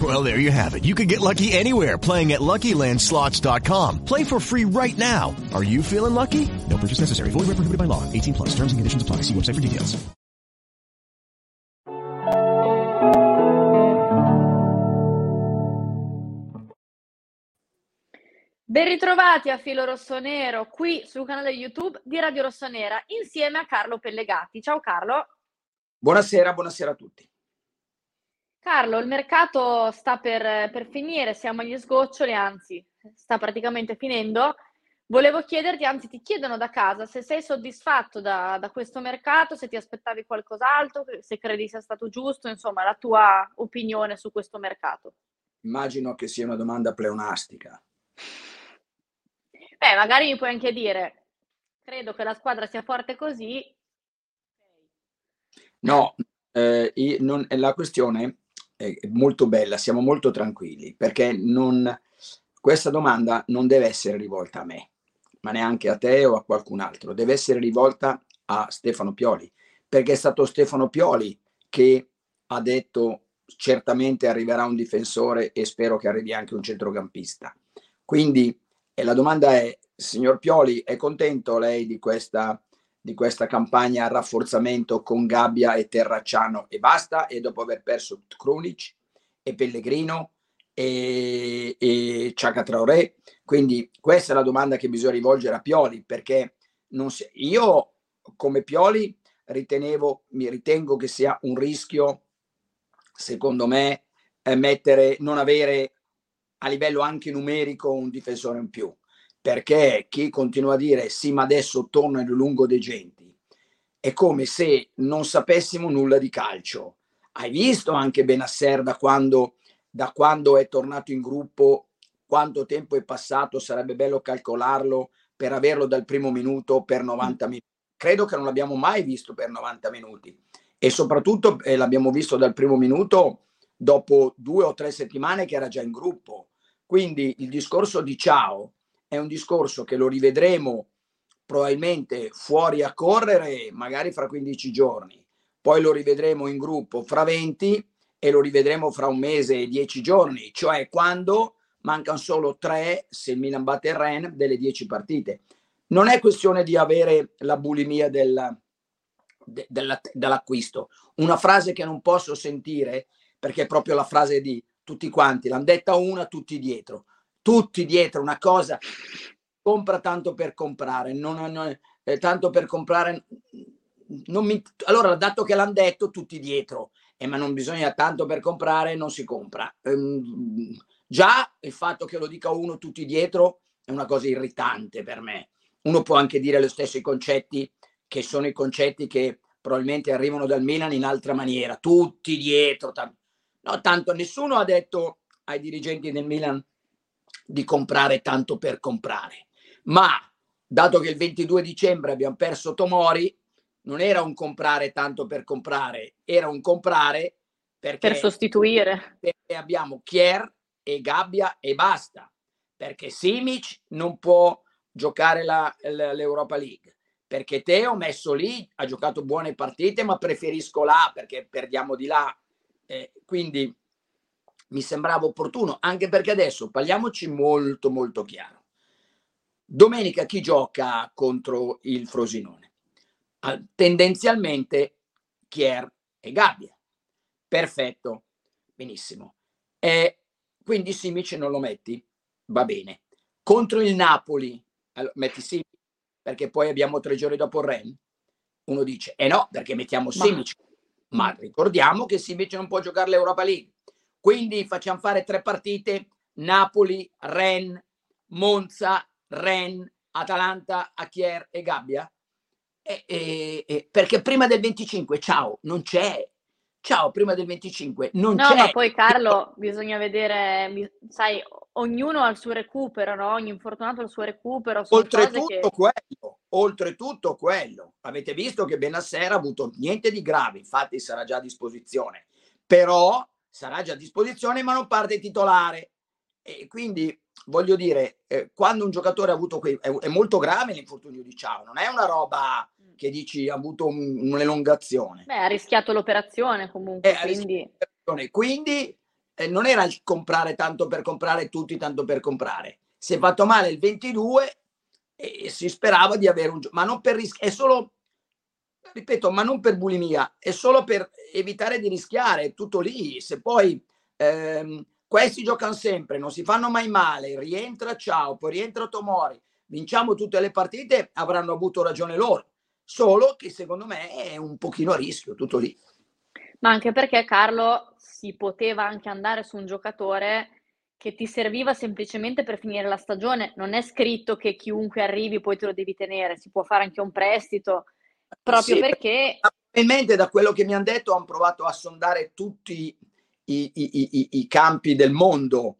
Well, there you have it. You can get lucky anywhere playing at LuckyLandSlots.com. Play for free right now. Are you feeling lucky? No purchase necessary. Void where prohibited by law. 18 plus. Terms and conditions apply. See website for details. Ben ritrovati a Filo Rossonero qui sul canale YouTube di Radio Rossonera insieme a Carlo Pellegatti. Ciao Carlo. Buonasera, buonasera a tutti. Carlo, il mercato sta per, per finire, siamo agli sgoccioli, anzi sta praticamente finendo. Volevo chiederti, anzi ti chiedono da casa, se sei soddisfatto da, da questo mercato, se ti aspettavi qualcos'altro, se credi sia stato giusto, insomma la tua opinione su questo mercato. Immagino che sia una domanda pleonastica. Beh, magari mi puoi anche dire, credo che la squadra sia forte così. No, eh, non, la questione è molto bella, siamo molto tranquilli, perché non, questa domanda non deve essere rivolta a me, ma neanche a te o a qualcun altro, deve essere rivolta a Stefano Pioli, perché è stato Stefano Pioli che ha detto certamente arriverà un difensore e spero che arrivi anche un centrocampista. Quindi e la domanda è, signor Pioli, è contento lei di questa, di questa campagna a rafforzamento con Gabbia e Terracciano e basta? E dopo aver perso Krunic e Pellegrino e, e Ciaca Traoré? Quindi questa è la domanda che bisogna rivolgere a Pioli, perché si, io come Pioli ritenevo, mi ritengo che sia un rischio, secondo me, eh, mettere, non avere a livello anche numerico un difensore in più, perché chi continua a dire sì ma adesso torna il lungo dei genti, è come se non sapessimo nulla di calcio. Hai visto anche Benasser da quando, da quando è tornato in gruppo, quanto tempo è passato, sarebbe bello calcolarlo per averlo dal primo minuto per 90 minuti. Credo che non l'abbiamo mai visto per 90 minuti e soprattutto eh, l'abbiamo visto dal primo minuto dopo due o tre settimane che era già in gruppo. Quindi il discorso di ciao è un discorso che lo rivedremo probabilmente fuori a correre magari fra 15 giorni, poi lo rivedremo in gruppo fra 20 e lo rivedremo fra un mese e 10 giorni, cioè quando mancano solo tre, se il Milan batte il Ren, delle 10 partite. Non è questione di avere la bulimia del, de, della, dell'acquisto. Una frase che non posso sentire, perché è proprio la frase di tutti quanti, l'hanno detta una, tutti dietro, tutti dietro, una cosa, compra tanto per comprare, non, non, eh, tanto per comprare, mi, allora dato che l'hanno detto, tutti dietro, eh, ma non bisogna tanto per comprare, non si compra. Ehm, già il fatto che lo dica uno tutti dietro è una cosa irritante per me. Uno può anche dire lo stesso i concetti che sono i concetti che probabilmente arrivano dal Milan in altra maniera, tutti dietro, t- No, tanto nessuno ha detto ai dirigenti del Milan di comprare tanto per comprare, ma dato che il 22 dicembre abbiamo perso Tomori, non era un comprare tanto per comprare, era un comprare perché, per sostituire. Perché abbiamo Kier e Gabbia e basta, perché Simic non può giocare la, l'Europa League, perché Teo messo lì ha giocato buone partite, ma preferisco là perché perdiamo di là. Eh, quindi mi sembrava opportuno, anche perché adesso parliamoci molto molto chiaro. Domenica chi gioca contro il Frosinone? Ah, tendenzialmente Chier e Gabbia. Perfetto, benissimo. E quindi Simic non lo metti? Va bene. Contro il Napoli, allora, metti Simic, perché poi abbiamo tre giorni dopo il Ren. Uno dice, eh no, perché mettiamo Simic. Ma... ma ricordiamo che Simic non può giocare l'Europa League. Quindi facciamo fare tre partite, Napoli, Ren, Monza, Ren, Atalanta, Achier e Gabbia? E, e, e, perché prima del 25, ciao, non c'è. Ciao, prima del 25, non no, c'è. No, ma poi Carlo, bisogna vedere, sai, ognuno ha il suo recupero, no? Ogni infortunato ha il suo recupero. Oltretutto che... quello, oltretutto quello. Avete visto che Benassera ha avuto niente di grave, infatti sarà già a disposizione. Però sarà già a disposizione, ma non parte titolare. E quindi voglio dire, eh, quando un giocatore ha avuto quei, è, è, molto grave l'infortunio di Ciao, non è una roba mm. che dici ha avuto un, un'elongazione. Beh, ha rischiato l'operazione comunque, eh, quindi... L'operazione. Quindi eh, non era il comprare tanto per comprare tutti tanto per comprare. Si è fatto male il 22 e si sperava di avere un ma non per rischiare, è solo ripeto, ma non per bulimia, è solo per evitare di rischiare, tutto lì. Se poi ehm, questi giocano sempre, non si fanno mai male, rientra Ciao, poi rientra Tomori, vinciamo tutte le partite, avranno avuto ragione loro. Solo che secondo me è un pochino a rischio, tutto lì. Ma anche perché Carlo si poteva anche andare su un giocatore che ti serviva semplicemente per finire la stagione. Non è scritto che chiunque arrivi poi te lo devi tenere, si può fare anche un prestito, proprio sì, perché... Probabilmente da quello che mi hanno detto hanno provato a sondare tutti i, i, i, i campi del mondo.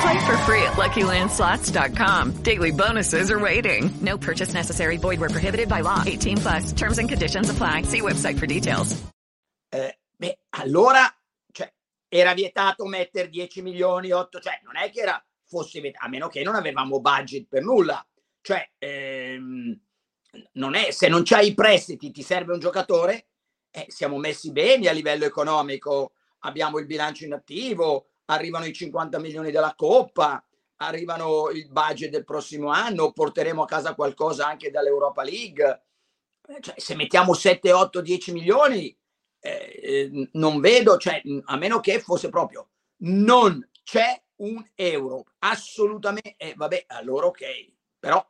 Play for free at LuckyLandSlots.com. Daily bonuses are waiting. No purchase necessary. Void where prohibited by law. 18 plus. Terms and conditions apply. See website for details. Eh, beh, allora, cioè, era vietato mettere 10 milioni, 8, cioè, non è che era, fosse vietato, a meno che non avevamo budget per nulla. Cioè, ehm, non è, se non c'hai i prestiti, ti serve un giocatore, eh, siamo messi bene a livello economico abbiamo il bilancio inattivo, arrivano i 50 milioni della Coppa, arrivano il budget del prossimo anno, porteremo a casa qualcosa anche dall'Europa League. Eh, cioè, se mettiamo 7, 8, 10 milioni, eh, eh, non vedo, cioè, a meno che fosse proprio non c'è un euro, assolutamente, eh, vabbè, allora ok, però,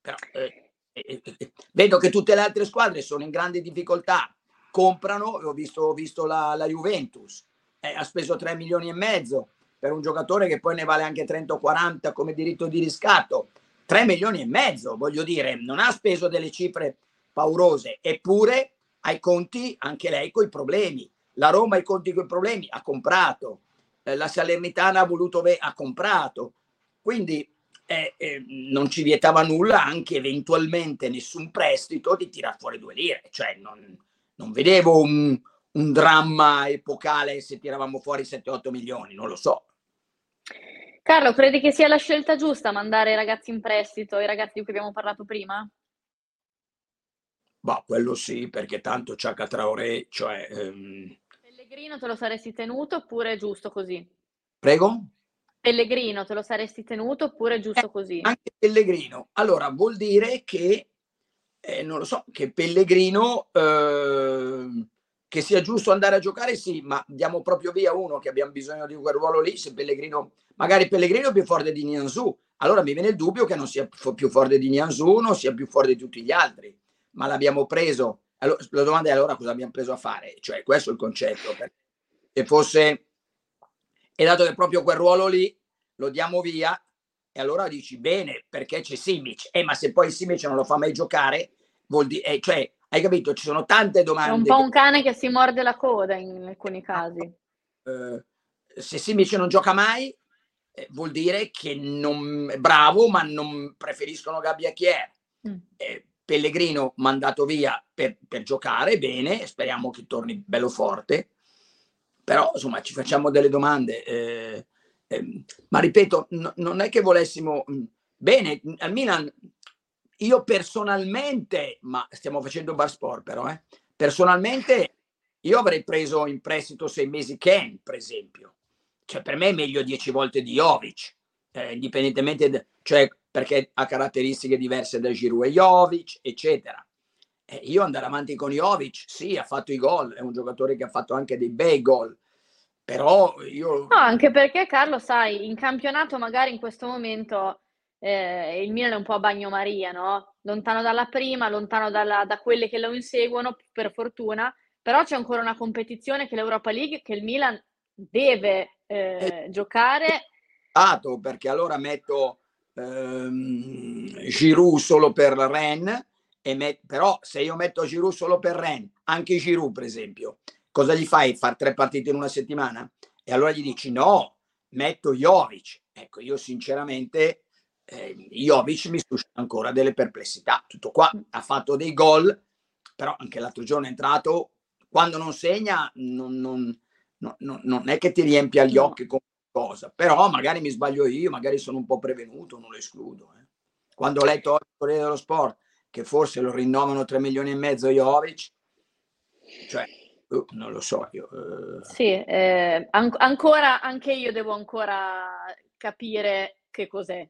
però eh, eh, vedo che tutte le altre squadre sono in grande difficoltà, comprano, ho visto, ho visto la, la, Juventus, eh, ha speso 3 milioni e mezzo per un giocatore che poi ne vale anche 30 o 40 come diritto di riscatto. 3 milioni e mezzo, voglio dire, non ha speso delle cifre paurose, eppure ai conti anche lei con i problemi. La Roma ai conti con i problemi ha comprato, eh, la Salernitana ha voluto, ve- ha comprato. Quindi eh, eh, non ci vietava nulla anche eventualmente nessun prestito di tirar fuori due lire, cioè non, non vedevo un, un dramma epocale se tiravamo fuori 7-8 milioni, non lo so. Carlo, credi che sia la scelta giusta mandare i ragazzi in prestito, i ragazzi di cui abbiamo parlato prima? Bah, quello sì, perché tanto Ciaca Traoré, cioè... Ehm... Pellegrino te lo saresti tenuto oppure è giusto così? Prego? Pellegrino te lo saresti tenuto oppure è giusto eh, così? Anche Pellegrino. Allora, vuol dire che eh, non lo so, che Pellegrino, eh, che sia giusto andare a giocare, sì, ma diamo proprio via uno che abbiamo bisogno di quel ruolo lì, se Pellegrino, magari Pellegrino è più forte di Nianzù, allora mi viene il dubbio che non sia più forte di Nianzù, non sia più forte di tutti gli altri, ma l'abbiamo preso. Allora, la domanda è allora cosa abbiamo preso a fare? Cioè, questo è il concetto. Se fosse, e dato che proprio quel ruolo lì lo diamo via, e allora dici bene perché c'è Simic, eh, ma se poi Simic non lo fa mai giocare, vuol dire, eh, cioè, hai capito? Ci sono tante domande. È un po' un cane che si morde la coda in alcuni casi. Eh, se Simic non gioca mai, eh, vuol dire che non è bravo, ma non preferiscono Gabbiachier. Mm. Eh, Pellegrino mandato via per, per, giocare bene, speriamo che torni bello forte, però insomma ci facciamo delle domande. Eh, eh, ma ripeto, no, non è che volessimo mm, bene al Milan. Io personalmente, ma stiamo facendo bar sport però, eh, personalmente io avrei preso in prestito sei mesi Ken, per esempio. Cioè, per me è meglio dieci volte di Jovic, eh, indipendentemente, de, cioè perché ha caratteristiche diverse da Giroud e Jovic, eccetera. Eh, io andare avanti con Jovic, sì, ha fatto i gol, è un giocatore che ha fatto anche dei bei gol, però io... No, anche perché Carlo, sai, in campionato magari in questo momento eh, il Milan è un po' a bagnomaria, no? Lontano dalla prima, lontano dalla, da quelle che lo inseguono, per fortuna, però c'è ancora una competizione che l'Europa League, che il Milan deve eh, giocare. Perché allora metto ehm, Giroud solo per e met- però se io metto Giroud solo per Rennes, anche Giroud per esempio, cosa gli fai? Far tre partite in una settimana? E allora gli dici no, metto Jovic. Ecco, io sinceramente eh, Jovic mi suscita ancora delle perplessità. Tutto qua, ha fatto dei gol, però anche l'altro giorno è entrato, quando non segna non, non, non, non è che ti riempia gli occhi con cosa, però magari mi sbaglio io, magari sono un po' prevenuto, non lo escludo. Eh. Quando ho letto oggi il Corriere dello Sport che forse lo rinnovano 3 milioni e mezzo Jovic, cioè uh, non lo so io. Uh... Sì, eh, an- ancora anche io devo ancora capire che cos'è.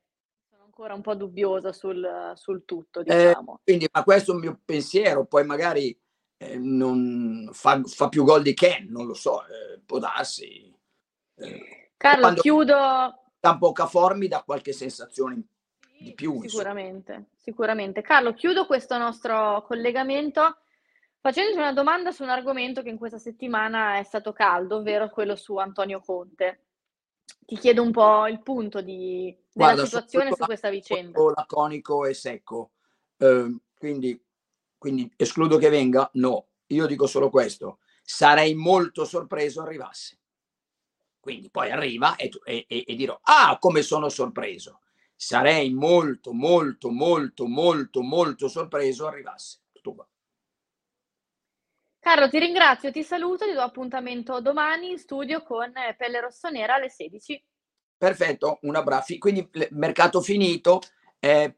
Ancora un po' dubbiosa sul, sul tutto, eh, diciamo. Eh, quindi, ma questo è un mio pensiero, poi magari eh, non fa, fa, più gol di Ken, non lo so, eh, può darsi. Carlo, chiudo. Tampo Cafor mi dà qualche sensazione di più. Sicuramente, insomma. sicuramente. Carlo, chiudo questo nostro collegamento facendoti una domanda su un argomento che in questa settimana è stato caldo, ovvero quello su Antonio Conte. Ti chiedo un po' il punto di, della Guarda, situazione su questa vicenda. Laconico e secco. Eh, quindi, quindi escludo che venga? No, io dico solo questo. Sarei molto sorpreso arrivasse. Quindi poi arriva e, e, e dirò, ah, come sono sorpreso sarei molto, molto, molto, molto, molto sorpreso arrivasse. Tutto qua. Carlo, ti ringrazio, ti saluto, ti do appuntamento domani in studio con Pelle Rossonera alle 16. Perfetto, un abbraccio. Quindi mercato finito, eh,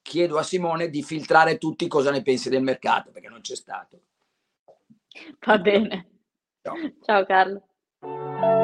chiedo a Simone di filtrare tutti cosa ne pensi del mercato, perché non c'è stato. Va bene. Ciao, Ciao Carlo.